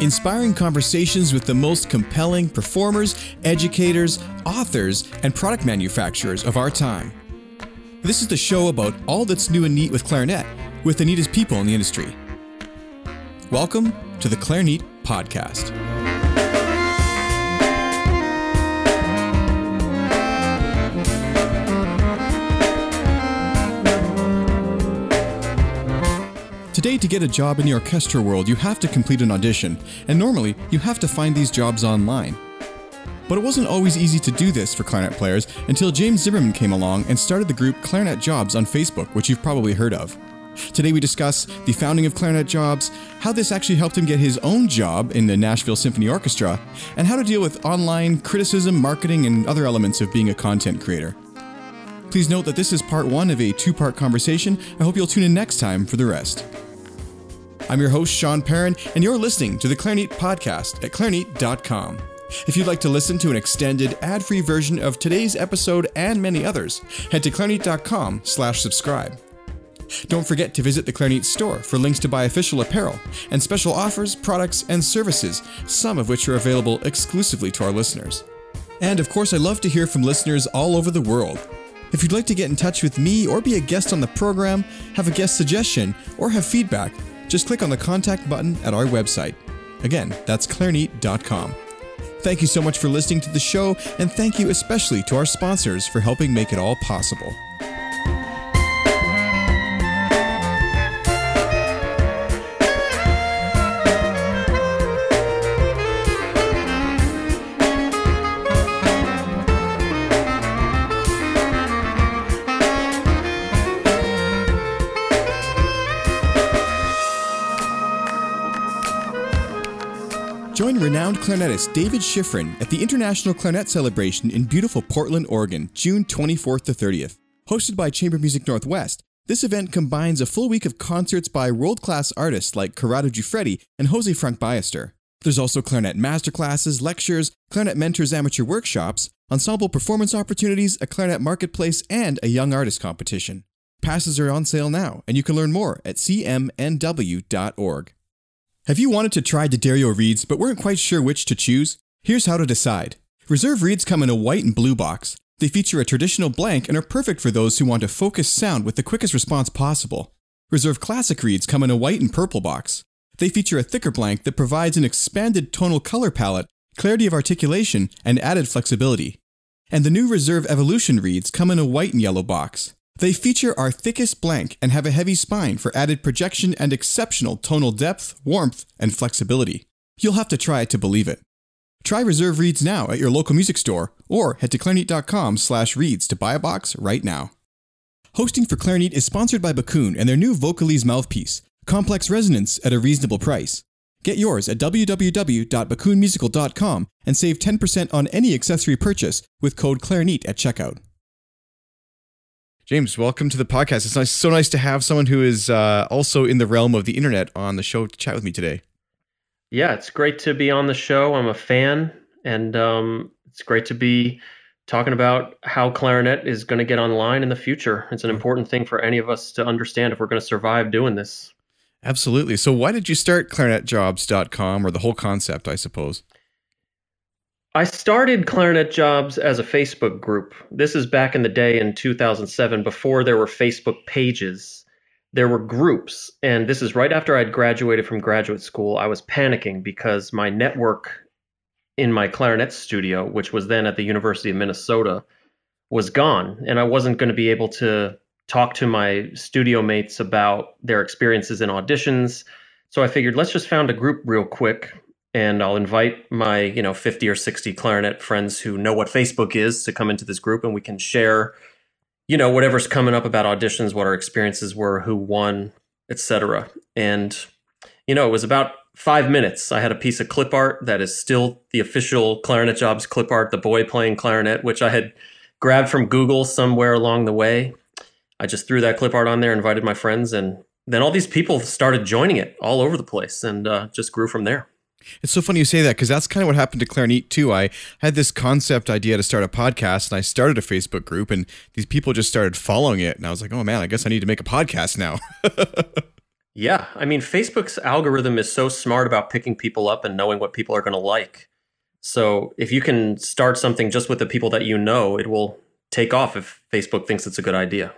inspiring conversations with the most compelling performers, educators, authors, and product manufacturers of our time. This is the show about all that's new and neat with clarinet, with the neatest people in the industry. Welcome to the Clarineat Podcast. Today, to get a job in the orchestra world, you have to complete an audition, and normally, you have to find these jobs online. But it wasn't always easy to do this for clarinet players until James Zimmerman came along and started the group Clarinet Jobs on Facebook, which you've probably heard of. Today, we discuss the founding of Clarinet Jobs, how this actually helped him get his own job in the Nashville Symphony Orchestra, and how to deal with online criticism, marketing, and other elements of being a content creator. Please note that this is part one of a two part conversation. I hope you'll tune in next time for the rest. I'm your host, Sean Perrin, and you're listening to the Clarineat Podcast at clarineat.com. If you'd like to listen to an extended, ad-free version of today's episode and many others, head to clarineat.com slash subscribe. Don't forget to visit the Clarineat store for links to buy official apparel and special offers, products, and services, some of which are available exclusively to our listeners. And of course, I love to hear from listeners all over the world. If you'd like to get in touch with me or be a guest on the program, have a guest suggestion, or have feedback, just click on the contact button at our website. Again, that's clarineat.com. Thank you so much for listening to the show, and thank you especially to our sponsors for helping make it all possible. Renowned clarinetist David Shifrin at the International Clarinet Celebration in beautiful Portland, Oregon, June 24th to 30th. Hosted by Chamber Music Northwest, this event combines a full week of concerts by world class artists like Corrado Giuffredi and Jose Franch Ballester. There's also clarinet masterclasses, lectures, clarinet mentors amateur workshops, ensemble performance opportunities, a clarinet marketplace, and a young artist competition. Passes are on sale now, and you can learn more at cmnw.org. Have you wanted to try D'Addario reeds but weren't quite sure which to choose? Here's how to decide. Reserve reeds come in a white and blue box. They feature a traditional blank and are perfect for those who want to focus sound with the quickest response possible. Reserve classic reeds come in a white and purple box. They feature a thicker blank that provides an expanded tonal color palette, clarity of articulation, and added flexibility. And the new Reserve Evolution reeds come in a white and yellow box. They feature our thickest blank and have a heavy spine for added projection and exceptional tonal depth, warmth, and flexibility. You'll have to try it to believe it. Try Reserve Reeds now at your local music store or head to clarineat.com slash reeds to buy a box right now. Hosting for Clarineat is sponsored by Backun and their new Vocalise mouthpiece, complex resonance at a reasonable price. Get yours at www.backunmusical.com and save 10% on any accessory purchase with code Clarinet at checkout. James, welcome to the podcast. It's nice, so nice to have someone who is uh, also in the realm of the internet on the show to chat with me today. Yeah, it's great to be on the show. I'm a fan, and um, it's great to be talking about how clarinet is going to get online in the future. It's an important thing for any of us to understand if we're going to survive doing this. Absolutely. So, why did you start clarinetjobs.com or the whole concept, I suppose? I started Clarinet Jobs as a Facebook group. This is back in the day in 2007, before there were Facebook pages. There were groups, and this is right after I'd graduated from graduate school. I was panicking because my network in my clarinet studio, which was then at the University of Minnesota, was gone, and I wasn't going to be able to talk to my studio mates about their experiences in auditions. So I figured let's just found a group real quick and I'll invite my, you know, 50 or 60 clarinet friends who know what Facebook is to come into this group and we can share, you know, whatever's coming up about auditions, what our experiences were, who won, etc. And you know, it was about 5 minutes. I had a piece of clip art that is still the official Clarinet Jobs clip art, the boy playing clarinet, which I had grabbed from Google somewhere along the way. I just threw that clip art on there, invited my friends, and then all these people started joining it all over the place and uh, just grew from there. It's so funny you say that because that's kind of what happened to Clarineat too. I had this concept idea to start a podcast and I started a Facebook group and these people just started following it. And I was like, oh man, I guess I need to make a podcast now. Yeah, I mean, Facebook's algorithm is so smart about picking people up and knowing what people are going to like. So if you can start something just with the people that you know, it will take off if Facebook thinks it's a good idea.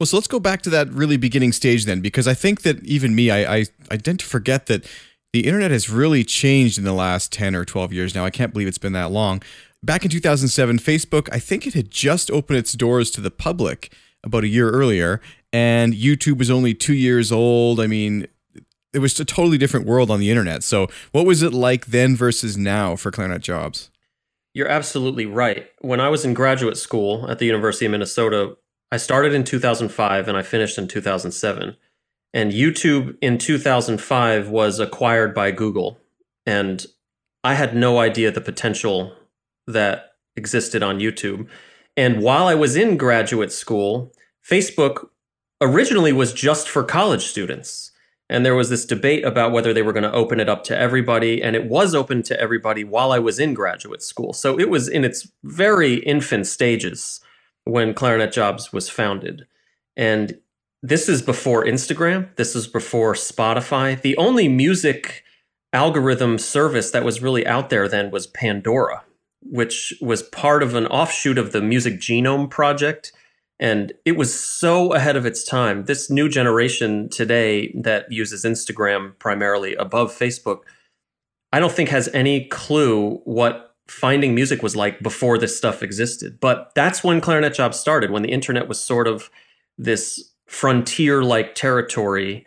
Well, so let's go back to that really beginning stage then, because I think that even me, I, I, I tend to forget that the internet has really changed in the last 10 or 12 years now. I can't believe it's been that long. Back in 2007, Facebook, I think it had just opened its doors to the public about a year earlier, and YouTube was only two years old. I mean, it was a totally different world on the internet. So, what was it like then versus now for Clarinet Jobs? You're absolutely right. When I was in graduate school at the University of Minnesota, I started in 2005 and I finished in 2007. And YouTube in 2005 was acquired by Google. And I had no idea the potential that existed on YouTube. And while I was in graduate school, Facebook originally was just for college students. And there was this debate about whether they were going to open it up to everybody. And it was open to everybody while I was in graduate school. So it was in its very infant stages when Clarinet Jobs was founded. And this is before Instagram, this is before Spotify. The only music algorithm service that was really out there then was Pandora, which was part of an offshoot of the Music Genome Project and it was so ahead of its time. This new generation today that uses Instagram primarily above Facebook, I don't think has any clue what finding music was like before this stuff existed. But that's when Clarinet Jobs started, when the internet was sort of this frontier like territory.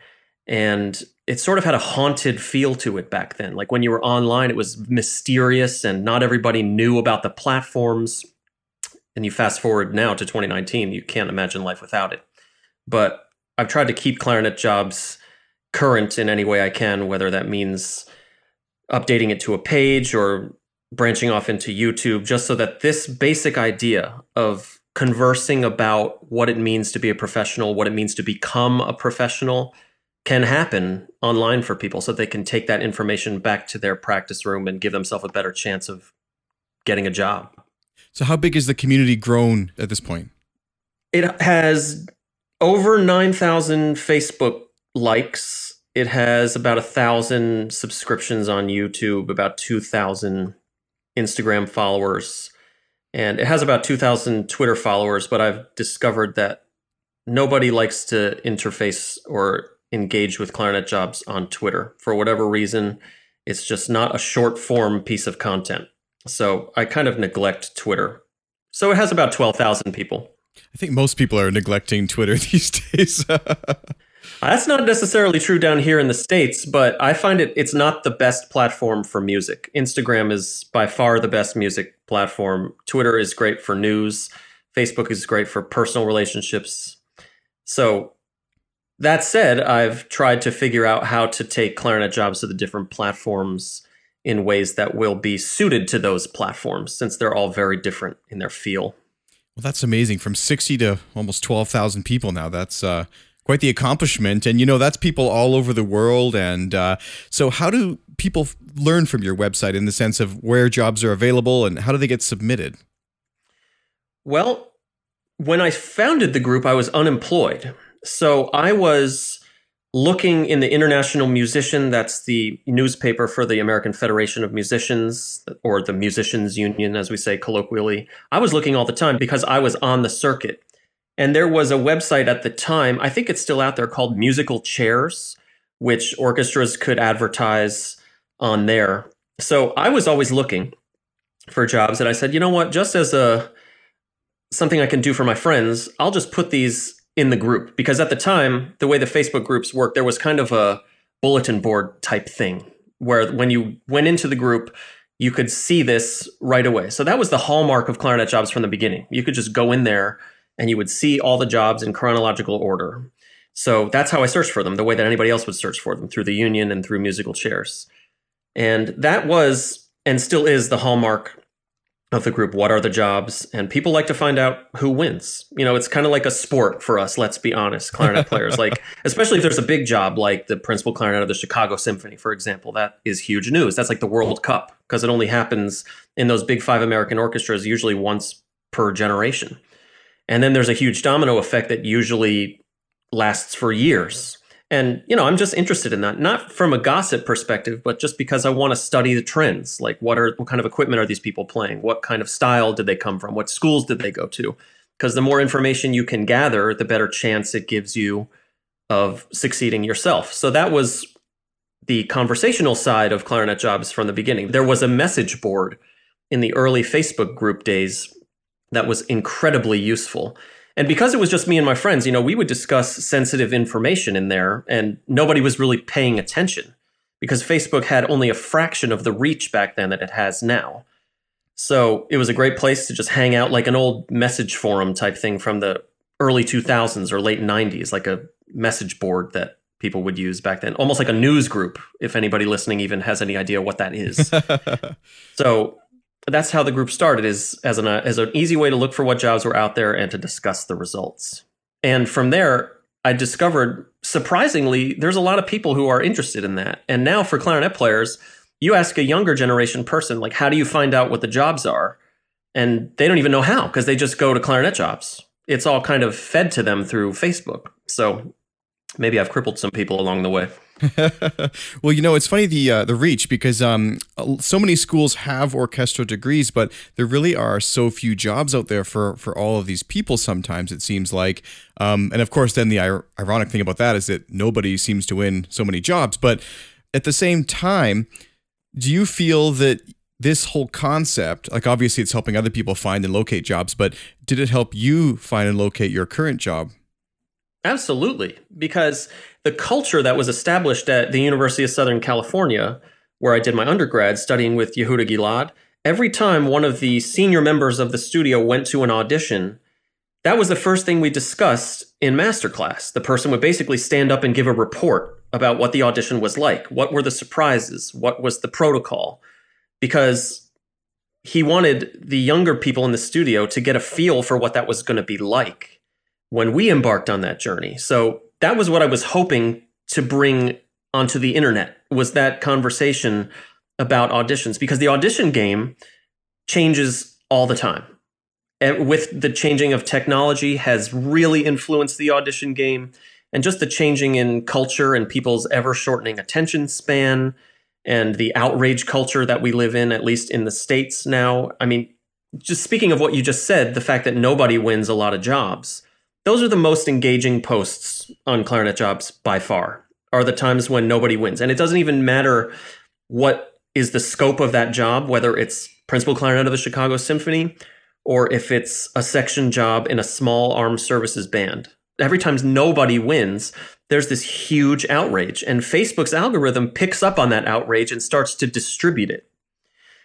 And it sort of had a haunted feel to it back then. Like when you were online, it was mysterious and not everybody knew about the platforms and you fast forward now to 2019, you can't imagine life without it. But I've tried to keep clarinet jobs current in any way I can, whether that means updating it to a page or branching off into YouTube, just so that this basic idea of conversing about what it means to be a professional, what it means to become a professional, can happen online for people so they can take that information back to their practice room and give themselves a better chance of getting a job. So, how big is the community grown at this point? It has over 9,000 Facebook likes. It has about a thousand subscriptions on YouTube, about 2,000 Instagram followers, and it has about 2,000 Twitter followers. But I've discovered that nobody likes to interface or engage with clarinet jobs on Twitter for whatever reason. It's just not a short form piece of content. So I kind of neglect Twitter. So it has about 12,000 people. I think most people are neglecting Twitter these days. That's not necessarily true down here in the States, but I find it it's not the best platform for music. Instagram is by far the best music platform. Twitter is great for news. Facebook is great for personal relationships. So that said, I've tried to figure out how to take clarinet jobs to the different platforms in ways that will be suited to those platforms since they're all very different in their feel. Well, that's amazing. From 60 to almost 12,000 people now. That's uh, quite the accomplishment. And, you know, that's people all over the world. And uh, so, how do people learn from your website in the sense of where jobs are available and how do they get submitted? Well, when I founded the group, I was unemployed. So I was looking in the International Musician, that's the newspaper for the American Federation of Musicians, or the Musicians Union, as we say colloquially. I was looking all the time because I was on the circuit. And there was a website at the time, I think it's still out there, called Musical Chairs, which orchestras could advertise on there. So I was always looking for jobs, and I said, you know what, just as a something I can do for my friends, I'll just put these in the group because at the time, the way the Facebook groups worked, there was kind of a bulletin board type thing where when you went into the group, you could see this right away. So that was the hallmark of clarinet jobs from the beginning. You could just go in there and you would see all the jobs in chronological order. So that's how I searched for them, the way that anybody else would search for them through the union and through musical chairs. And that was and still is the hallmark of the group. What are the jobs? And people like to find out who wins. You know it's kind of like a sport for us let's be honest clarinet players. Like especially if there's a big job like the principal clarinet of the chicago symphony for example that is huge news. That's like the world cup because it only happens in those big five american orchestras usually once per generation and then there's a huge domino effect that usually lasts for years And, you know, I'm just interested in that, not from a gossip perspective, but just because I want to study the trends. Like, what are, what kind of equipment are these people playing? What kind of style did they come from? What schools did they go to? Because the more information you can gather, the better chance it gives you of succeeding yourself. So that was the conversational side of Clarinet Jobs from the beginning. There was a message board in the early Facebook group days that was incredibly useful. And because it was just me and my friends, you know, we would discuss sensitive information in there and nobody was really paying attention because Facebook had only a fraction of the reach back then that it has now. So it was a great place to just hang out like an old message forum type thing from the early 2000s or late 90s, like a message board that people would use back then, almost like a news group, if anybody listening even has any idea what that is. so that's how the group started is as an uh, as an easy way to look for what jobs were out there and to discuss the results. And from there, I discovered surprisingly there's a lot of people who are interested in that. And now for clarinet players, you ask a younger generation person like how do you find out what the jobs are? And they don't even know how because they just go to clarinet jobs. It's all kind of fed to them through Facebook. So maybe I've crippled some people along the way. well, you know, it's funny the uh, the reach because um, so many schools have orchestral degrees, but there really are so few jobs out there for for all of these people. Sometimes it seems like, um, and of course, then the ir- ironic thing about that is that nobody seems to win so many jobs. But at the same time, do you feel that this whole concept, like obviously, it's helping other people find and locate jobs, but did it help you find and locate your current job? Absolutely, because the culture that was established at the University of Southern California, where I did my undergrad studying with Yehuda Gilad, every time one of the senior members of the studio went to an audition, that was the first thing we discussed in masterclass. The person would basically stand up and give a report about what the audition was like. What were the surprises? What was the protocol? Because he wanted the younger people in the studio to get a feel for what that was going to be like when we embarked on that journey. So that was what I was hoping to bring onto the internet was that conversation about auditions because the audition game changes all the time. And with the changing of technology has really influenced the audition game and just the changing in culture and people's ever shortening attention span and the outrage culture that we live in at least in the states now. I mean, just speaking of what you just said, the fact that nobody wins a lot of jobs those are the most engaging posts on clarinet jobs by far are the times when nobody wins. And it doesn't even matter what is the scope of that job whether it's principal clarinet of the chicago symphony or if it's a section job in a small armed services band. Every time nobody wins there's this huge outrage. And facebook's algorithm picks up on that outrage and starts to distribute it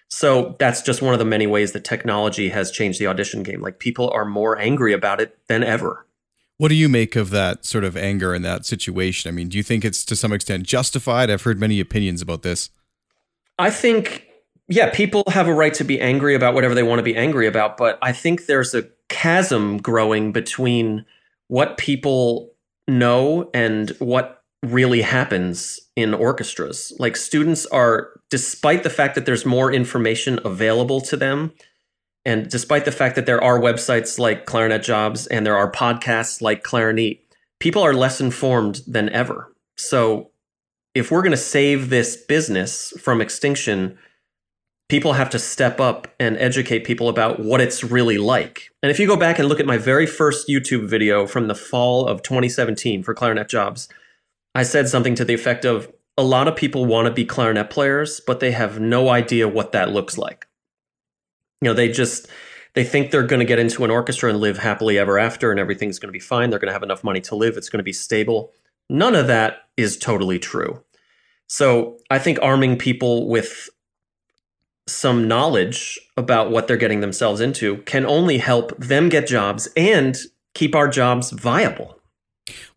so that's just one of the many ways that technology has changed the audition game. Like people are more angry about it than ever. What do you make of that sort of anger in that situation? I mean, do you think it's to some extent justified? I've heard many opinions about this. I think, yeah, people have a right to be angry about whatever they want to be angry about, but I think there's a chasm growing between what people know and what really happens in orchestras. Like students are, despite the fact that there's more information available to them, and despite the fact that there are websites like Clarinet Jobs and there are podcasts like Clarineat, people are less informed than ever. So if we're going to save this business from extinction, people have to step up and educate people about what it's really like. And if you go back and look at my very first YouTube video from the fall of 2017 for Clarinet Jobs, I said something to the effect of a lot of people want to be clarinet players, but they have no idea what that looks like. You know they just they think they're going to get into an orchestra and live happily ever after and everything's going to be fine. They're going to have enough money to live. It's going to be stable. None of that is totally true. So i think arming people with some knowledge about what they're getting themselves into can only help them get jobs and keep our jobs viable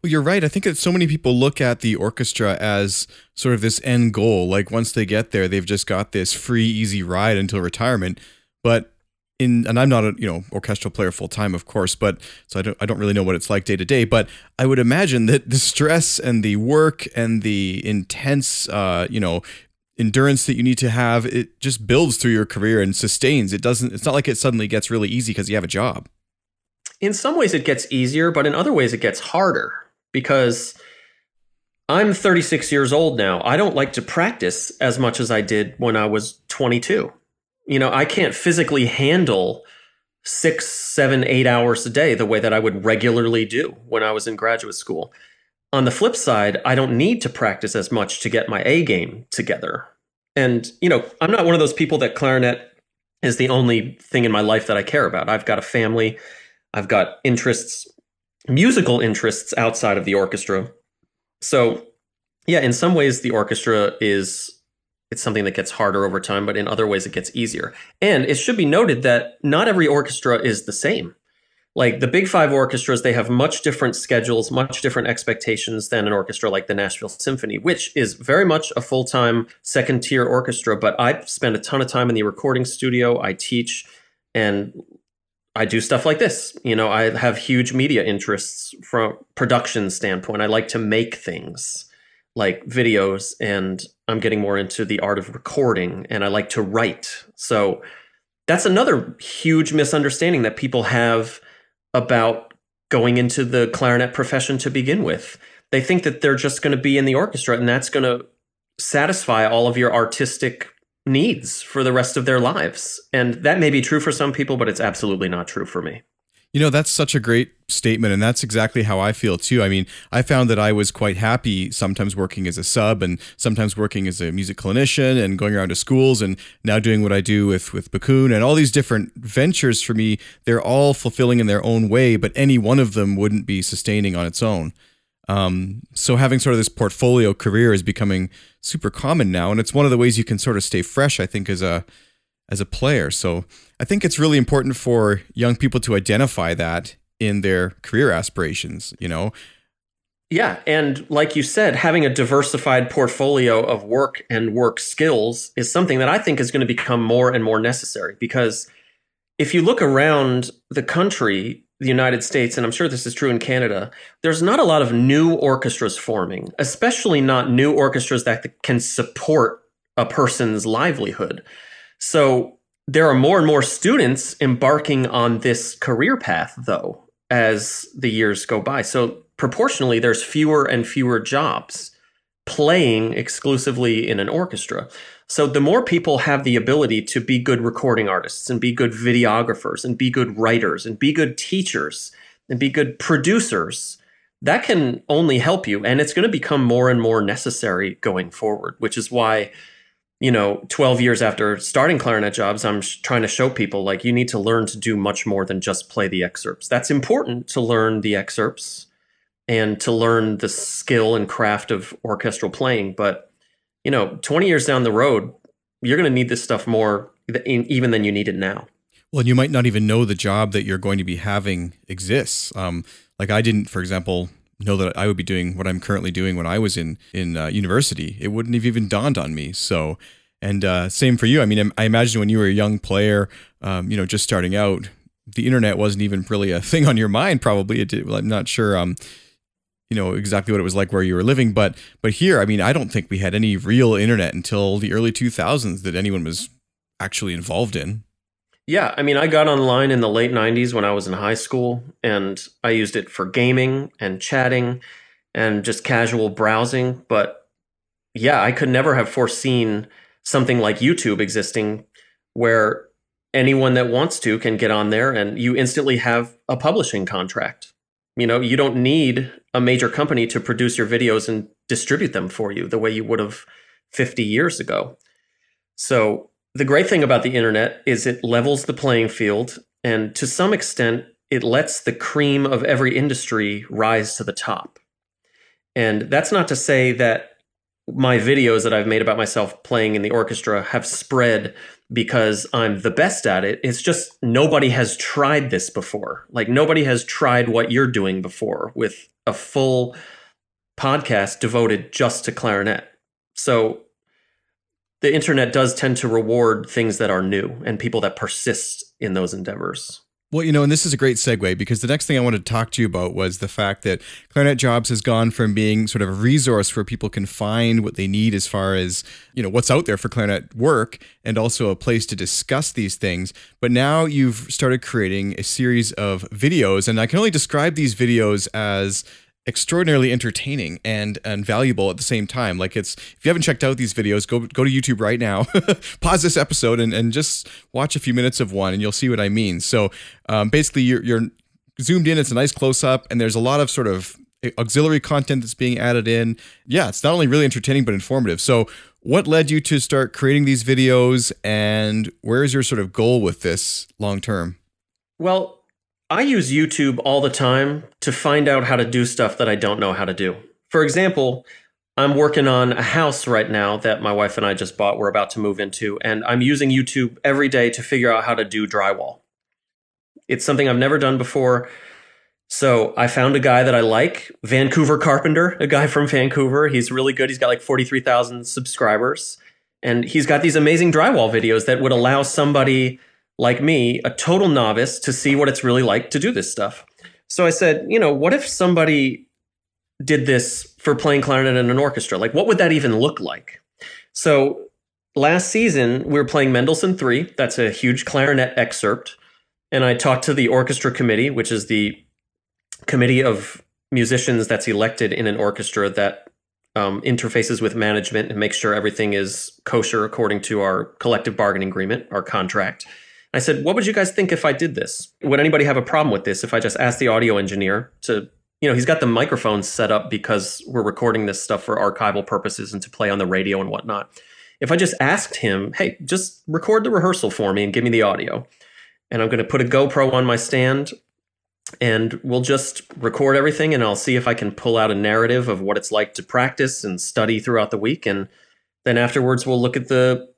well, you're right. I think that so many people look at the orchestra as sort of this end goal. Like once they get there, they've just got this free, easy ride until retirement. But in and I'm not a you know orchestral player full time, of course, but so I don't I don't really know what it's like day to day. But I would imagine that the stress and the work and the intense uh, you know endurance that you need to have it just builds through your career and sustains. It doesn't. It's not like it suddenly gets really easy because you have a job. In some ways, it gets easier, but in other ways, it gets harder because I'm 36 years old now. I don't like to practice as much as I did when I was 22. You know, I can't physically handle six, seven, eight hours a day the way that I would regularly do when I was in graduate school. On the flip side, I don't need to practice as much to get my A game together. And, you know, I'm not one of those people that clarinet is the only thing in my life that I care about. I've got a family, I've got interests, musical interests outside of the orchestra so, yeah, in some ways, the orchestra is it's something that gets harder over time, but in other ways, it gets easier. And it should be noted that not every orchestra is the same. Like the big five orchestras, they have much different schedules, much different expectations than an orchestra like the Nashville Symphony, which is very much a full time second tier orchestra. But I spend a ton of time in the recording studio. I teach, and I do stuff like this. You know, I have huge media interests from production standpoint. I like to make things like videos and I'm getting more into the art of recording and I like to write. So that's another huge misunderstanding that people have about going into the clarinet profession to begin with. They think that they're just going to be in the orchestra and that's going to satisfy all of your artistic needs for the rest of their lives. And that may be true for some people, but it's absolutely not true for me. You know, that's such a great statement. And that's exactly how I feel too. I mean, I found that I was quite happy sometimes working as a sub and sometimes working as a music clinician and going around to schools and now doing what I do with, with Backun and all these different ventures for me. They're all fulfilling in their own way, but any one of them wouldn't be sustaining on its own. Um, so having sort of this portfolio career is becoming super common now, and it's one of the ways you can sort of stay fresh. I think as a as a player. So I think it's really important for young people to identify that in their career aspirations. You know. Yeah, and like you said, having a diversified portfolio of work and work skills is something that I think is going to become more and more necessary because if you look around the country, the United States, and I'm sure this is true in Canada, there's not a lot of new orchestras forming, especially not new orchestras that can support a person's livelihood. So there are more and more students embarking on this career path, though, as the years go by. So proportionally, there's fewer and fewer jobs playing exclusively in an orchestra. So the more people have the ability to be good recording artists and be good videographers and be good writers and be good teachers and be good producers, that can only help you. And it's going to become more and more necessary going forward, which is why, you know, 12 years after starting clarinet jobs, I'm sh- trying to show people like you need to learn to do much more than just play the excerpts. That's important to learn the excerpts and to learn the skill and craft of orchestral playing. But you know, 20 years down the road, you're going to need this stuff more even than you need it now. Well, and you might not even know the job that you're going to be having exists. Um, like I didn't, for example, know that I would be doing what I'm currently doing when I was in in uh, university. It wouldn't have even dawned on me. So, and uh, same for you. I mean, I imagine when you were a young player, um, you know, just starting out, the internet wasn't even really a thing on your mind. Probably, it did, well, I'm not sure. Um, you know exactly what it was like where you were living. But but here i mean i don't think we had any real internet until the early 2000s that anyone was actually involved in. Yeah i mean i got online in the late 90s when i was in high school and i used it for gaming and chatting and just casual browsing. But yeah i could never have foreseen something like youtube existing where anyone that wants to can get on there and you instantly have a publishing contract you know, you don't need a major company to produce your videos and distribute them for you the way you would have 50 years ago. So, the great thing about the internet is it levels the playing field and to some extent it lets the cream of every industry rise to the top. And that's not to say that my videos that I've made about myself playing in the orchestra have spread because I'm the best at it. It's just nobody has tried this before. Like nobody has tried what you're doing before with a full podcast devoted just to clarinet. So the internet does tend to reward things that are new and people that persist in those endeavors. Well, you know, and this is a great segue because the next thing I wanted to talk to you about was the fact that Clarinet Jobs has gone from being sort of a resource where people can find what they need as far as, you know, what's out there for clarinet work and also a place to discuss these things. But now you've started creating a series of videos, and I can only describe these videos as extraordinarily entertaining and and valuable at the same time. Like it's if you haven't checked out these videos, go go to YouTube right now, pause this episode, and and just watch a few minutes of one, and you'll see what I mean. So um, basically, you're you're zoomed in. It's a nice close up, and there's a lot of sort of auxiliary content that's being added in. Yeah, it's not only really entertaining but informative. So, what led you to start creating these videos, and where is your sort of goal with this long term? Well, I use YouTube all the time to find out how to do stuff that I don't know how to do. For example, I'm working on a house right now that my wife and I just bought. We're about to move into, and I'm using YouTube every day to figure out how to do drywall. It's something I've never done before. So I found a guy that I like, Vancouver Carpenter, a guy from Vancouver. He's really good. He's got like 43,000 subscribers. And he's got these amazing drywall videos that would allow somebody like me, a total novice, to see what it's really like to do this stuff. So I said, you know, what if somebody did this for playing clarinet in an orchestra? Like, what would that even look like? So last season, we were playing Mendelssohn 3. That's a huge clarinet excerpt. And I talked to the orchestra committee, which is the committee of musicians that's elected in an orchestra that um, interfaces with management and makes sure everything is kosher according to our collective bargaining agreement, our contract. I said, What would you guys think if I did this? Would anybody have a problem with this if I just asked the audio engineer to, you know, he's got the microphones set up because we're recording this stuff for archival purposes and to play on the radio and whatnot. If I just asked him, Hey, just record the rehearsal for me and give me the audio, and I'm going to put a GoPro on my stand and we'll just record everything and I'll see if I can pull out a narrative of what it's like to practice and study throughout the week and then afterwards we'll look at the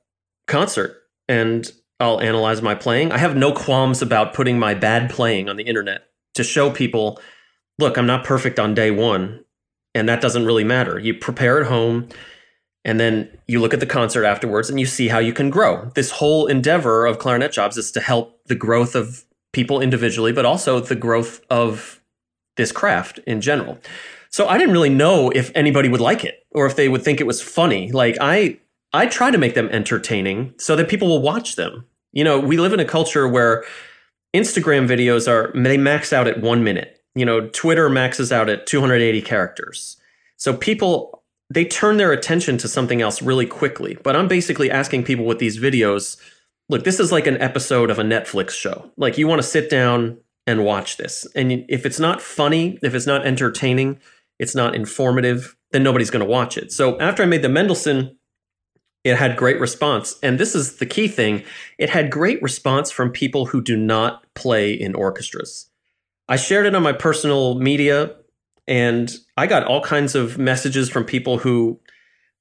concert and I'll analyze my playing. I have no qualms about putting my bad playing on the internet to show people, look, I'm not perfect on day 1 and that doesn't really matter. You prepare at home and then you look at the concert afterwards and you see how you can grow. This whole endeavor of clarinet jobs is to help the growth of people individually, but also the growth of this craft in general. So I didn't really know if anybody would like it or if they would think it was funny. Like I I try to make them entertaining so that people will watch them. You know, we live in a culture where Instagram videos are they max out at 1 minute. You know, Twitter maxes out at 280 characters. So people they turn their attention to something else really quickly. But I'm basically asking people with these videos look, this is like an episode of a Netflix show. Like you want to sit down and watch this. And if it's not funny, if it's not entertaining, it's not informative, then nobody's going to watch it. So after I made the Mendelssohn, it had great response. And this is the key thing it had great response from people who do not play in orchestras. I shared it on my personal media, and I got all kinds of messages from people who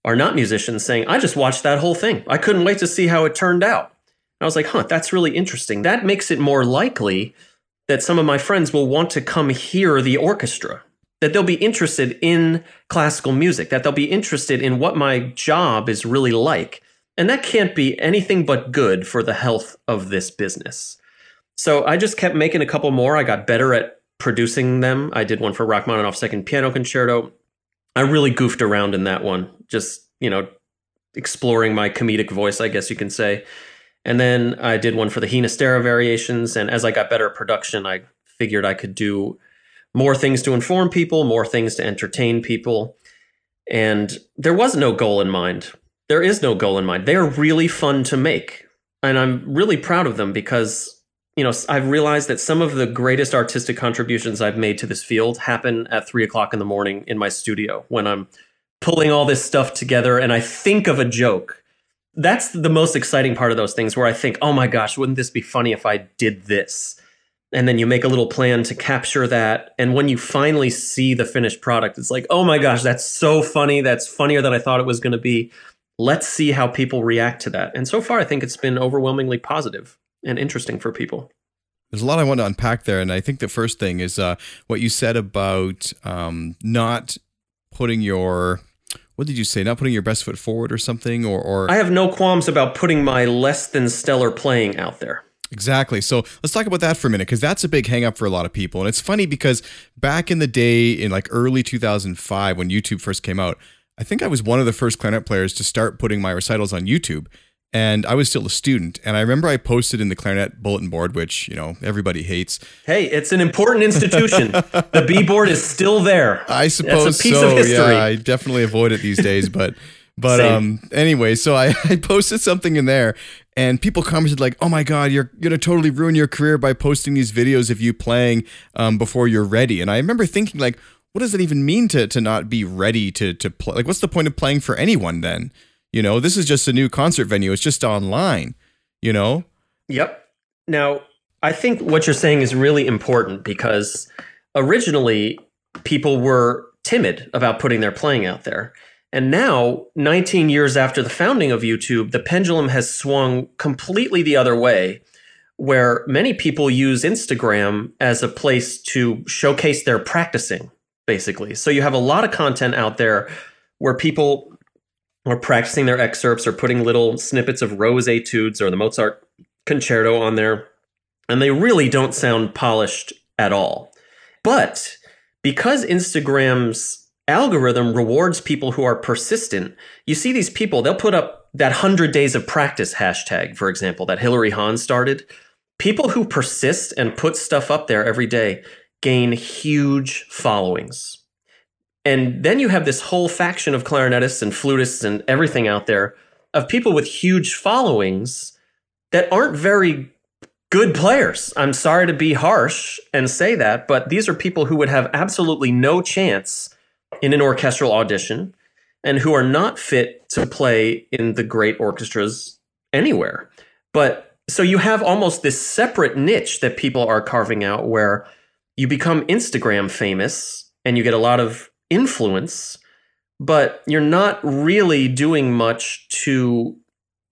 are not musicians saying, I just watched that whole thing. I couldn't wait to see how it turned out. I was like, huh, that's really interesting. That makes it more likely that some of my friends will want to come hear the orchestra, that they'll be interested in classical music, that they'll be interested in what my job is really like. And that can't be anything but good for the health of this business. So I just kept making a couple more. I got better at producing them. I did one for Rachmaninoff's second piano concerto. I really goofed around in that one, just, you know, exploring my comedic voice, I guess you can say. And then I did one for the Ginastera variations. And as I got better at production, I figured I could do more things to inform people, more things to entertain people. And there was no goal in mind. There is no goal in mind. They are really fun to make. And I'm really proud of them because, you know, I've realized that some of the greatest artistic contributions I've made to this field happen at three o'clock in the morning in my studio when I'm pulling all this stuff together and I think of a joke that's the most exciting part of those things where I think, oh my gosh, wouldn't this be funny if I did this? And then you make a little plan to capture that. And when you finally see the finished product, it's like, oh my gosh, that's so funny. That's funnier than I thought it was going to be. Let's see how people react to that. And so far, I think it's been overwhelmingly positive and interesting for people. There's a lot I want to unpack there. And I think the first thing is uh, what you said about um, not putting your what did you say? Not putting your best foot forward or something, or, or I have no qualms about putting my less than stellar playing out there. Exactly. So let's talk about that for a minute because that's a big hangup for a lot of people. And it's funny because back in the day, in like early 2005, when YouTube first came out, I think I was one of the first clarinet players to start putting my recitals on YouTube. and I was still a student. And I remember I posted in the clarinet bulletin board, which you know everybody hates. Hey, it's an important institution. the B board is still there. I suppose That's a piece so. of history. Yeah, I definitely avoid it these days, but. But Same. um, anyway, so I, I posted something in there, and people commented like, "Oh my God, you're gonna totally ruin your career by posting these videos of you playing um, before you're ready." And I remember thinking like, "What does it even mean to to not be ready to to play? Like, what's the point of playing for anyone then? You know, this is just a new concert venue. It's just online. You know, Yep. Now, I think what you're saying is really important because originally people were timid about putting their playing out there. And now, 19 years after the founding of YouTube, the pendulum has swung completely the other way, where many people use Instagram as a place to showcase their practicing, basically. So you have a lot of content out there where people are practicing their excerpts or putting little snippets of Rose etudes or the Mozart concerto on there, and they really don't sound polished at all. But because Instagram's algorithm rewards people who are persistent, you see these people, they'll put up that 100 days of practice hashtag, for example, that Hilary Hahn started. People who persist and put stuff up there every day gain huge followings. And then you have this whole faction of clarinetists and flutists and everything out there of people with huge followings that aren't very good players. I'm sorry to be harsh and say that, but these are people who would have absolutely no chance in an orchestral audition and who are not fit to play in the great orchestras anywhere. But so you have almost this separate niche that people are carving out where you become Instagram famous and you get a lot of influence, but you're not really doing much to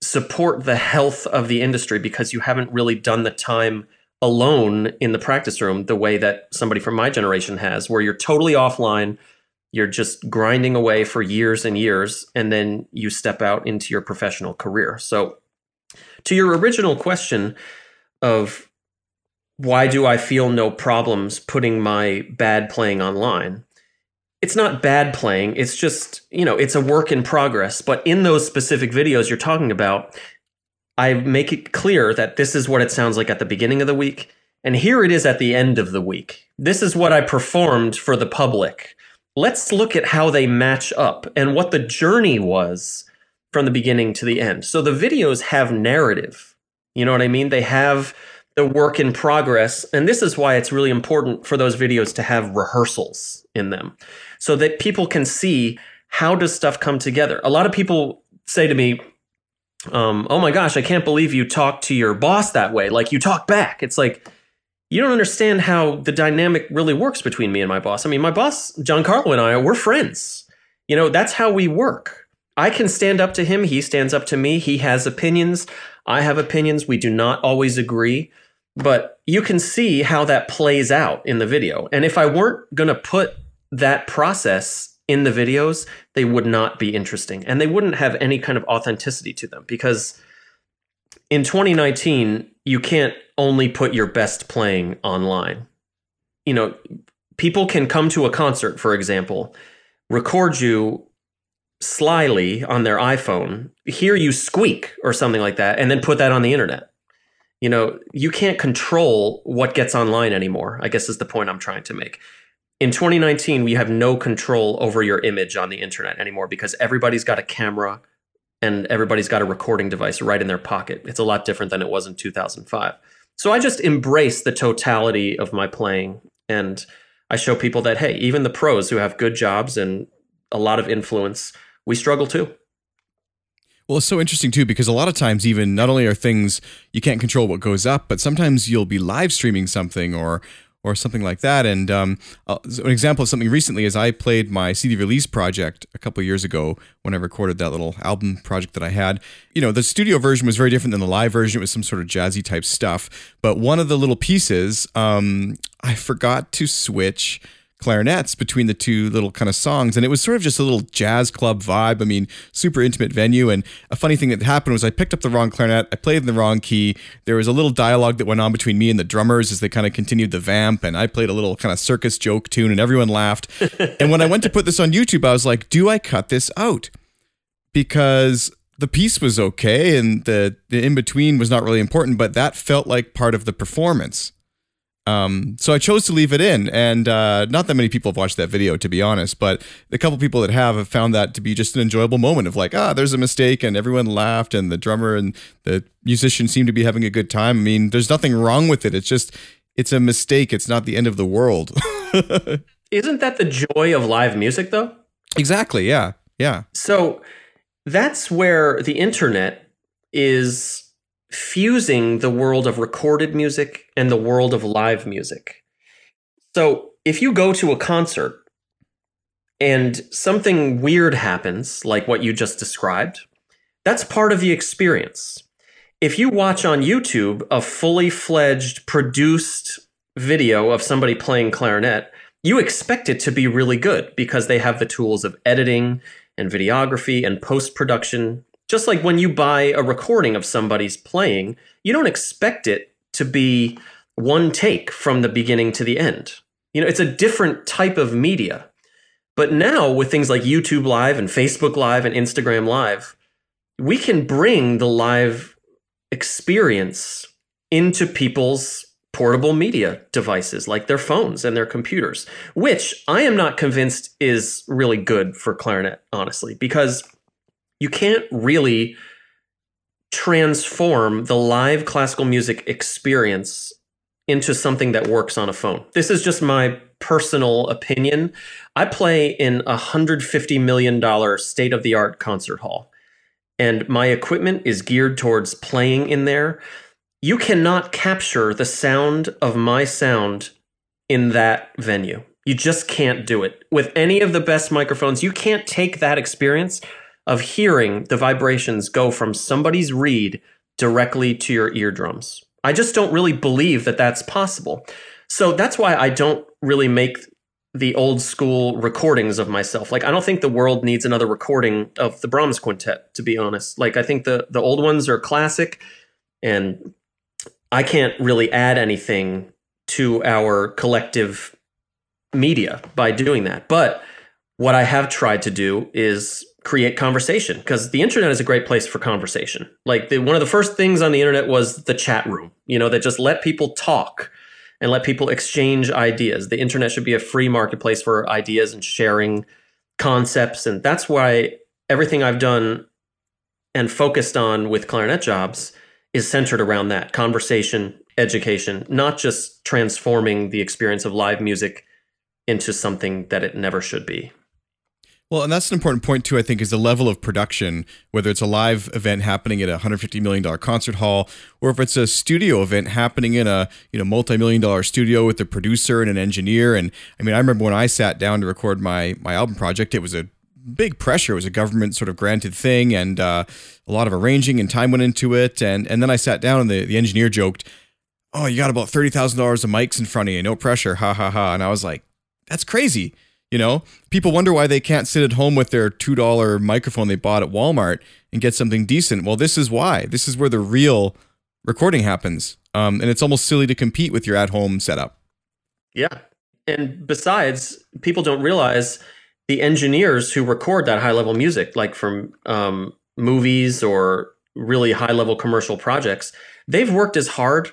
support the health of the industry because you haven't really done the time alone in the practice room the way that somebody from my generation has, where you're totally offline, you're just grinding away for years and years, and then you step out into your professional career. So, to your original question of why do I feel no problems putting my bad playing online? It's not bad playing. It's just, you know, it's a work in progress. But in those specific videos you're talking about, I make it clear that this is what it sounds like at the beginning of the week. And here it is at the end of the week. This is what I performed for the public. Let's look at how they match up and what the journey was from the beginning to the end. So the videos have narrative. You know what I mean? They have the work in progress. And this is why it's really important for those videos to have rehearsals in them so that people can see how does stuff come together. A lot of people say to me, um, oh my gosh, I can't believe you talk to your boss that way. Like you talk back. It's like, you don't understand how the dynamic really works between me and my boss. I mean, my boss, Giancarlo and I, we're friends. You know, that's how we work. I can stand up to him. He stands up to me. He has opinions. I have opinions. We do not always agree, but you can see how that plays out in the video. And if I weren't going to put that process in the videos, they would not be interesting and they wouldn't have any kind of authenticity to them because in 2019, you can't only put your best playing online. You know, people can come to a concert, for example, record you slyly on their iPhone, hear you squeak or something like that, and then put that on the internet. You know, you can't control what gets online anymore, I guess is the point I'm trying to make. In 2019, we have no control over your image on the internet anymore because everybody's got a camera and everybody's got a recording device right in their pocket. It's a lot different than it was in 2005. So I just embrace the totality of my playing and I show people that, hey, even the pros who have good jobs and a lot of influence, we struggle too. Well, it's so interesting too because a lot of times, even not only are things you can't control what goes up, but sometimes you'll be live streaming something or or something like that. And um, uh, an example of something recently is I played my CD release project a couple years ago when I recorded that little album project that I had. You know, the studio version was very different than the live version. It was some sort of jazzy type stuff. But one of the little pieces, um, I forgot to switch clarinets between the two little kind of songs and it was sort of just a little jazz club vibe. I mean super intimate venue and a funny thing that happened was i picked up the wrong clarinet i played in the wrong key. There was a little dialogue that went on between me and the drummers as they kind of continued the vamp and i played a little kind of circus joke tune and everyone laughed. And when i went to put this on youtube i was like do i cut this out? Because the piece was okay and the, the in between was not really important, but that felt like part of the performance. Um, so I chose to leave it in, and uh, not that many people have watched that video, to be honest. But the couple people that have have found that to be just an enjoyable moment of like, ah, there's a mistake, and everyone laughed, and the drummer and the musician seemed to be having a good time. I mean, there's nothing wrong with it. It's just it's a mistake. It's not the end of the world. Isn't that the joy of live music, though? Exactly. Yeah. Yeah. So that's where the internet is fusing the world of recorded music and the world of live music. So if you go to a concert and something weird happens, like what you just described, that's part of the experience. If you watch on YouTube a fully fledged produced video of somebody playing clarinet, you expect it to be really good because they have the tools of editing and videography and post production just like when you buy a recording of somebody's playing, you don't expect it to be one take from the beginning to the end. You know, it's a different type of media. But now with things like YouTube Live and Facebook Live and Instagram Live, we can bring the live experience into people's portable media devices like their phones and their computers, which I am not convinced is really good for clarinet, honestly, because you can't really transform the live classical music experience into something that works on a phone. This is just my personal opinion. I play in a $150 million state of the art concert hall, and my equipment is geared towards playing in there. You cannot capture the sound of my sound in that venue. You just can't do it. With any of the best microphones, you can't take that experience of hearing the vibrations go from somebody's reed directly to your eardrums. I just don't really believe that that's possible. So that's why I don't really make the old school recordings of myself. Like I don't think the world needs another recording of the Brahms quintet to be honest. Like I think the the old ones are classic and I can't really add anything to our collective media by doing that. But what I have tried to do is create conversation because the internet is a great place for conversation. Like the, one of the first things on the internet was the chat room, you know, that just let people talk and let people exchange ideas. The internet should be a free marketplace for ideas and sharing concepts. And that's why everything I've done and focused on with clarinet jobs is centered around that conversation, education, not just transforming the experience of live music into something that it never should be. Well, and that's an important point too. I think is the level of production, whether it's a live event happening at a 150 million dollar concert hall, or if it's a studio event happening in a you know multi million dollar studio with a producer and an engineer. And I mean, I remember when I sat down to record my my album project, it was a big pressure. It was a government sort of granted thing, and uh, a lot of arranging and time went into it. And and then I sat down, and the the engineer joked, "Oh, you got about thirty thousand dollars of mics in front of you, no pressure, ha ha ha." And I was like, "That's crazy." You know, people wonder why they can't sit at home with their $2 microphone they bought at Walmart and get something decent. Well, this is why. This is where the real recording happens. Um, and it's almost silly to compete with your at home setup. Yeah. And besides, people don't realize the engineers who record that high level music, like from um, movies or really high level commercial projects, they've worked as hard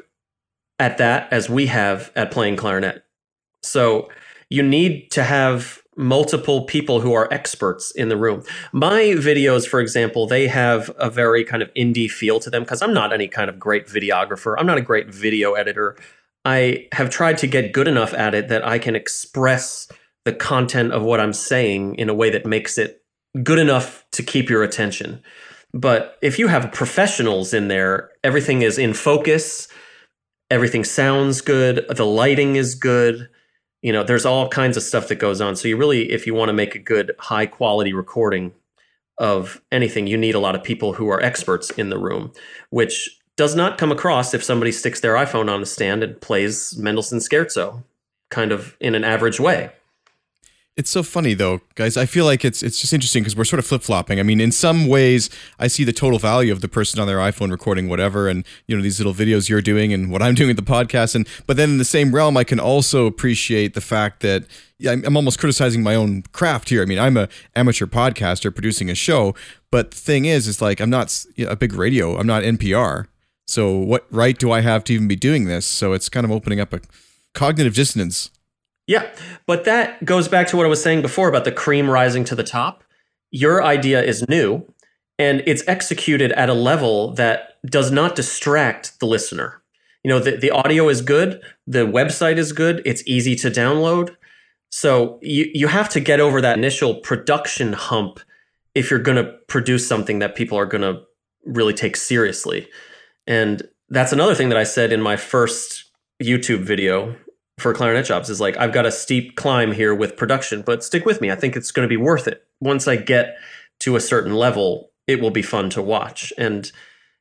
at that as we have at playing clarinet. So, you need to have multiple people who are experts in the room. My videos, for example, they have a very kind of indie feel to them because I'm not any kind of great videographer. I'm not a great video editor. I have tried to get good enough at it that I can express the content of what I'm saying in a way that makes it good enough to keep your attention. But if you have professionals in there, everything is in focus, everything sounds good, the lighting is good you know there's all kinds of stuff that goes on. So you really if you want to make a good high quality recording of anything you need a lot of people who are experts in the room which does not come across if somebody sticks their iphone on a stand and plays mendelssohn scherzo kind of in an average way it's so funny though, guys. I feel like it's it's just interesting because we're sort of flip flopping. I mean, in some ways, I see the total value of the person on their iPhone recording whatever, and you know these little videos you're doing and what I'm doing with the podcast. And but then in the same realm, I can also appreciate the fact that I'm almost criticizing my own craft here. I mean, I'm a amateur podcaster producing a show, but the thing is, is like I'm not a big radio. I'm not NPR. So what right do I have to even be doing this? So it's kind of opening up a cognitive dissonance. Yeah, but that goes back to what I was saying before about the cream rising to the top. Your idea is new and it's executed at a level that does not distract the listener. You know, the, the audio is good, the website is good, it's easy to download. So you, you have to get over that initial production hump if you're going to produce something that people are going to really take seriously. And that's another thing that I said in my first YouTube video for clarinet jobs is like I've got a steep climb here with production, but stick with me. I think it's going to be worth it. Once I get to a certain level, it will be fun to watch. And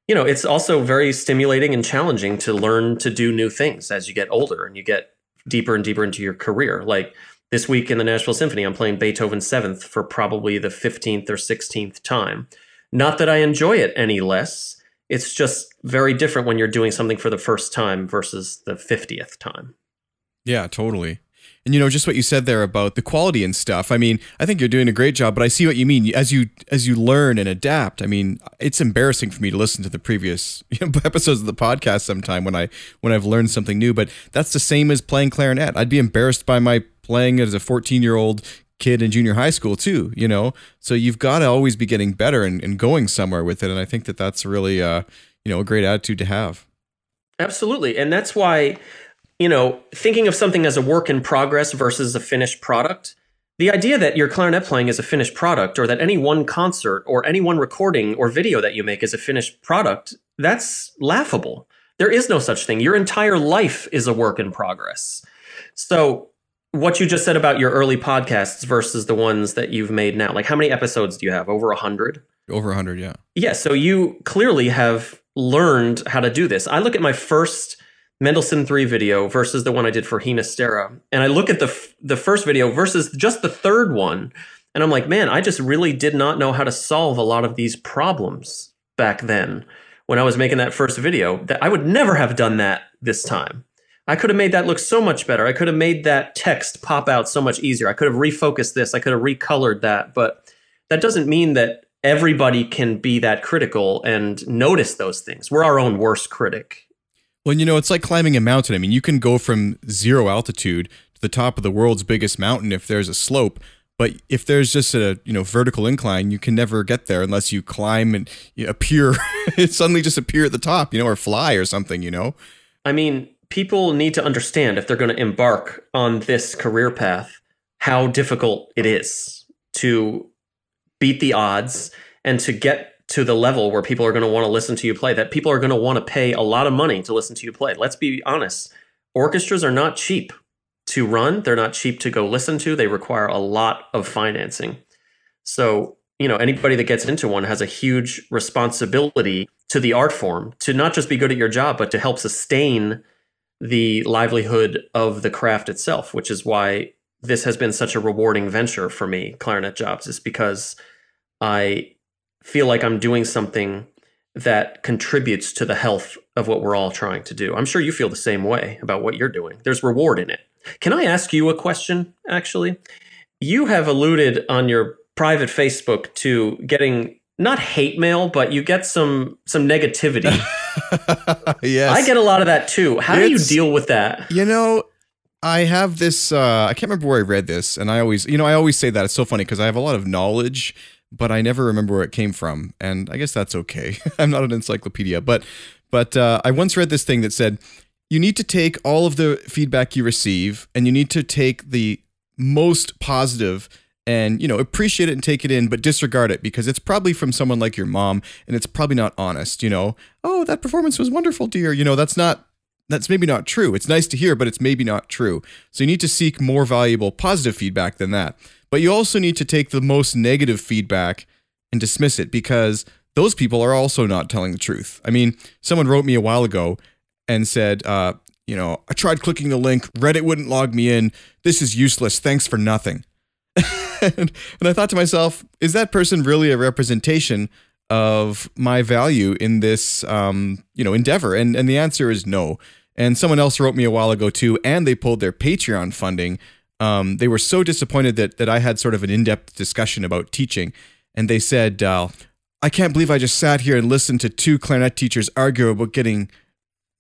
you know, it's also very stimulating and challenging to learn to do new things as you get older and you get deeper and deeper into your career. Like this week in the Nashville Symphony, I'm playing Beethoven's Seventh for probably the 15th or 16th time. Not that I enjoy it any less. It's just very different when you're doing something for the first time versus the 50th time. Yeah, totally. And you know, just what you said there about the quality and stuff. I mean, I think you're doing a great job, but I see what you mean. As you as you learn and adapt, I mean, it's embarrassing for me to listen to the previous episodes of the podcast sometime when I when I've learned something new. But that's the same as playing clarinet. I'd be embarrassed by my playing as a 14 year old kid in junior high school too. You know, so you've got to always be getting better and, and going somewhere with it. And I think that that's really uh, you know a great attitude to have. Absolutely, and that's why you know, thinking of something as a work in progress versus a finished product, the idea that your clarinet playing is a finished product or that any one concert or any one recording or video that you make is a finished product, that's laughable. There is no such thing. Your entire life is a work in progress. So, what you just said about your early podcasts versus the ones that you've made now, like how many episodes do you have? Over a 100? Over a 100, yeah. Yeah, so you clearly have learned how to do this. I look at my first Mendelssohn 3 video versus the one I did for Ginastera. And I look at the f- the first video versus just the third one and I'm like, "Man, I just really did not know how to solve a lot of these problems back then when I was making that first video. That I would never have done that this time. I could have made that look so much better. I could have made that text pop out so much easier. I could have refocused this. I could have recolored that, but that doesn't mean that everybody can be that critical and notice those things. We're our own worst critic well, you know, it's like climbing a mountain. I mean, you can go from zero altitude to the top of the world's biggest mountain if there's a slope, but if there's just a you know vertical incline, you can never get there unless you climb and appear suddenly just appear at the top, you know, or fly or something, you know. I mean, people need to understand if they're going to embark on this career path how difficult it is to beat the odds and to get to the level where people are going to want to listen to you play, that people are going to want to pay a lot of money to listen to you play. Let's be honest. Orchestras are not cheap to run, they're not cheap to go listen to. They require a lot of financing. So, you know, anybody that gets into one has a huge responsibility to the art form to not just be good at your job, but to help sustain the livelihood of the craft itself, which is why this has been such a rewarding venture for me, clarinet jobs, is because I feel like I'm doing something that contributes to the health of what we're all trying to do. I'm sure you feel the same way about what you're doing. There's reward in it. Can I ask you a question, actually? You have alluded on your private Facebook to getting not hate mail, but you get some some negativity. yes. I get a lot of that too. How it's, do you deal with that? You know, I have this uh I can't remember where I read this and I always you know, I always say that it's so funny because I have a lot of knowledge but I never remember where it came from, and I guess that's okay. I'm not an encyclopedia, but but uh, I once read this thing that said you need to take all of the feedback you receive, and you need to take the most positive and you know appreciate it and take it in but disregard it because it's probably from someone like your mom and it's probably not honest you know oh that performance was wonderful dear you know that's not that's maybe not true it's nice to hear but it's maybe not true so you need to seek more valuable positive feedback than that but you also need to take the most negative feedback and dismiss it because those people are also not telling the truth. I mean, someone wrote me a while ago and said, uh, you know, I tried clicking the link, Reddit wouldn't log me in. This is useless. Thanks for nothing. and, and I thought to myself, is that person really a representation of my value in this, um, you know, endeavor? And and the answer is no. And someone else wrote me a while ago too, and they pulled their Patreon funding Um, they were so disappointed that that I had sort of an in-depth discussion about teaching, and they said, uh, "I can't believe I just sat here and listened to two clarinet teachers argue about getting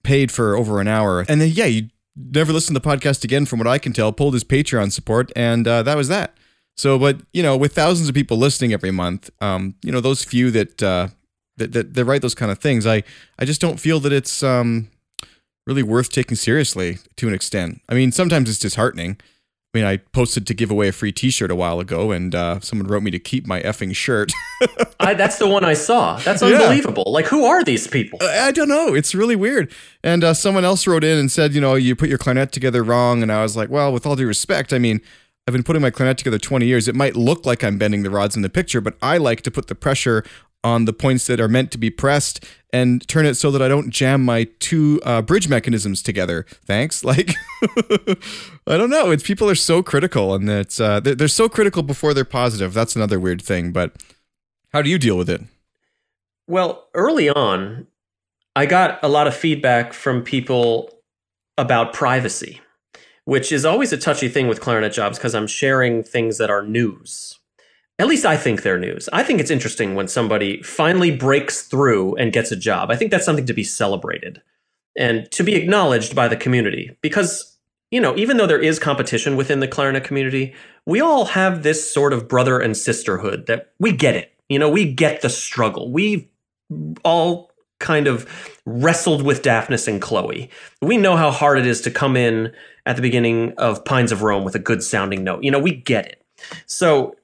paid for over an hour." And then, yeah, you never listened to the podcast again, from what I can tell. Pulled his Patreon support, and uh, that was that. So, but you know, with thousands of people listening every month, um, you know, those few that uh, that, that that write those kind of things, I I just don't feel that it's um really worth taking seriously to an extent. I mean, sometimes it's disheartening. I mean, I posted to give away a free T-shirt a while ago, and uh, someone wrote me to keep my effing shirt. I, that's the one I saw. That's unbelievable. Yeah. Like, who are these people? I, I don't know. It's really weird. And uh, someone else wrote in and said, you know, you put your clarinet together wrong. And I was like, well, with all due respect, I mean, I've been putting my clarinet together 20 years. It might look like I'm bending the rods in the picture, but I like to put the pressure on the points that are meant to be pressed and turn it so that I don't jam my two uh, bridge mechanisms together. Thanks. Like, I don't know. It's people are so critical, and it's uh, they're, they're so critical before they're positive. That's another weird thing. But how do you deal with it? Well, early on, I got a lot of feedback from people about privacy, which is always a touchy thing with clarinet jobs because I'm sharing things that are news at least I think they're news. I think it's interesting when somebody finally breaks through and gets a job. I think that's something to be celebrated and to be acknowledged by the community because, you know, even though there is competition within the clarinet community, we all have this sort of brother and sisterhood that we get it. You know, we get the struggle. We've all kind of wrestled with Daphnis and Chloe. We know how hard it is to come in at the beginning of Pines of Rome with a good sounding note. You know, we get it. So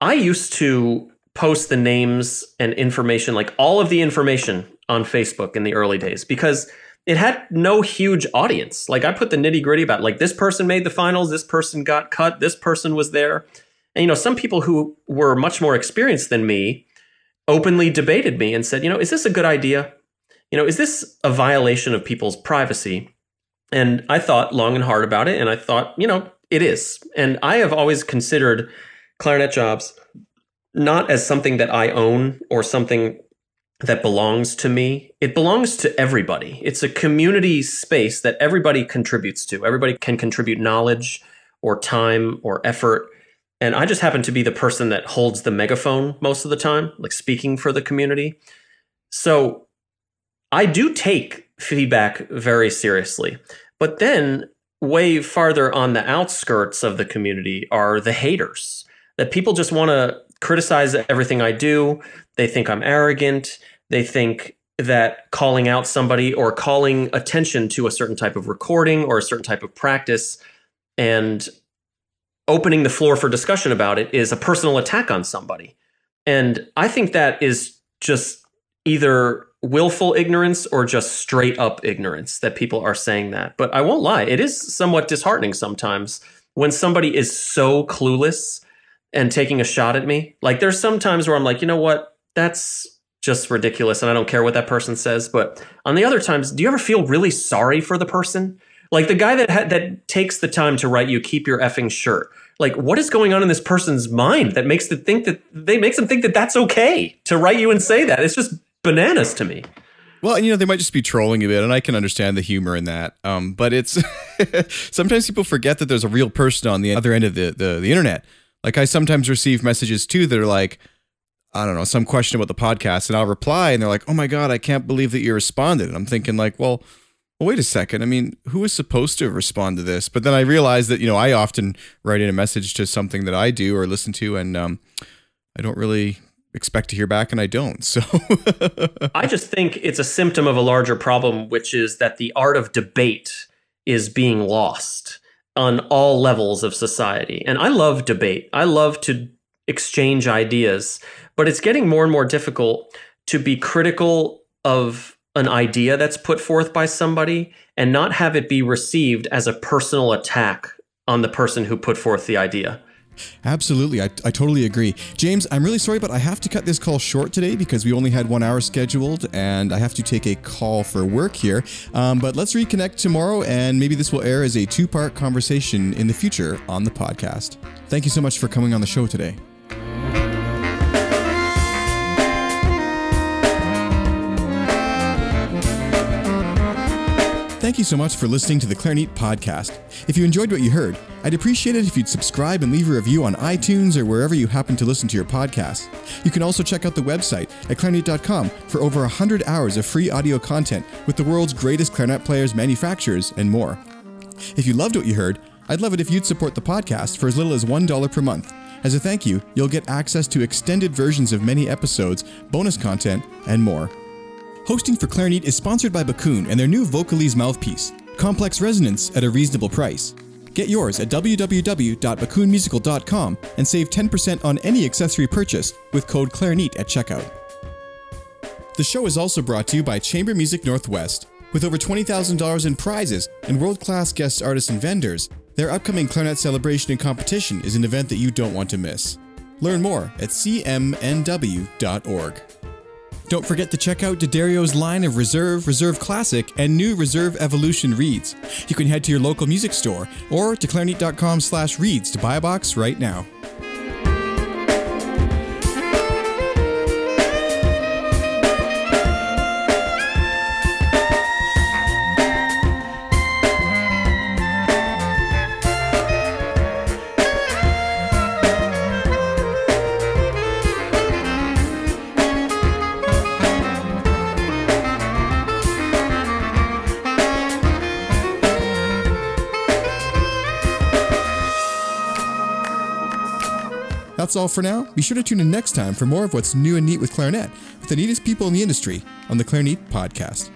I used to post the names and information, like all of the information on Facebook in the early days because it had no huge audience. Like I put the nitty gritty about like this person made the finals, this person got cut, this person was there. And you know, some people who were much more experienced than me openly debated me and said, you know, is this a good idea? You know, is this a violation of people's privacy? And I thought long and hard about it and I thought, you know, it is. And I have always considered clarinet jobs not as something that I own or something that belongs to me. It belongs to everybody. It's a community space that everybody contributes to. Everybody can contribute knowledge or time or effort. And I just happen to be the person that holds the megaphone most of the time, like speaking for the community. So I do take feedback very seriously. But then, way farther on the outskirts of the community are the haters that people just want to criticize everything I do. They think I'm arrogant. They think that calling out somebody or calling attention to a certain type of recording or a certain type of practice and opening the floor for discussion about it is a personal attack on somebody. And I think that is just either willful ignorance or just straight up ignorance that people are saying that. But I won't lie, it is somewhat disheartening sometimes when somebody is so clueless and taking a shot at me. Like there's some times where I'm like, you know what? That's just ridiculous and I don't care what that person says. But on the other times, do you ever feel really sorry for the person? Like the guy that ha- that takes the time to write you keep your effing shirt. Like what is going on in this person's mind that makes them think that they makes them think that that's okay to write you and say that? It's just bananas to me. Well, you know, they might just be trolling a bit, and I can understand the humor in that. Um, but it's sometimes people forget that there's a real person on the other end of the, the, the internet like I sometimes receive messages too that are like, I don't know, some question about the podcast, and I'll reply, and they're like, "Oh my god, I can't believe that you responded." And I'm thinking like, well, well, wait a second. I mean, who is supposed to respond to this? But then I realize that you know I often write in a message to something that I do or listen to, and um, I don't really expect to hear back, and I don't. So I just think it's a symptom of a larger problem, which is that the art of debate is being lost on all levels of society. And I love debate. I love to exchange ideas, but it's getting more and more difficult to be critical of an idea that's put forth by somebody and not have it be received as a personal attack on the person who put forth the idea. Absolutely. I, I totally agree. James, I'm really sorry, but I have to cut this call short today because we only had one hour scheduled and I have to take a call for work here. Um, but let's reconnect tomorrow and maybe this will air as a two part conversation in the future on the podcast. Thank you so much for coming on the show today. Thank you so much for listening to the Clarineat podcast. If you enjoyed what you heard, I'd appreciate it if you'd subscribe and leave a review on iTunes or wherever you happen to listen to your podcast. You can also check out the website at clarineat.com for over 100 hours of free audio content with the world's greatest clarinet players, manufacturers, and more. If you loved what you heard, I'd love it if you'd support the podcast for as little as $1 per month. As a thank you, you'll get access to extended versions of many episodes, bonus content, and more. Hosting for Clarineat is sponsored by Backun and their new Vocalise mouthpiece, complex resonance at a reasonable price. Get yours at www.backunmusical.com and save 10% on any accessory purchase with code Clarineat at checkout. The show is also brought to you by Chamber Music Northwest. With over $20,000 in prizes and world class guest artists and vendors, their upcoming clarinet celebration and competition is an event that you don't want to miss. Learn more at cmnw.org. Don't forget to check out D'Addario's line of Reserve, Reserve Classic, and new Reserve Evolution reeds. You can head to your local music store or to clarineat.com slash reeds to buy a box right now. That's all for now. Be sure to tune in next time for more of what's new and neat with clarinet with the neatest people in the industry on the Clarineat Podcast.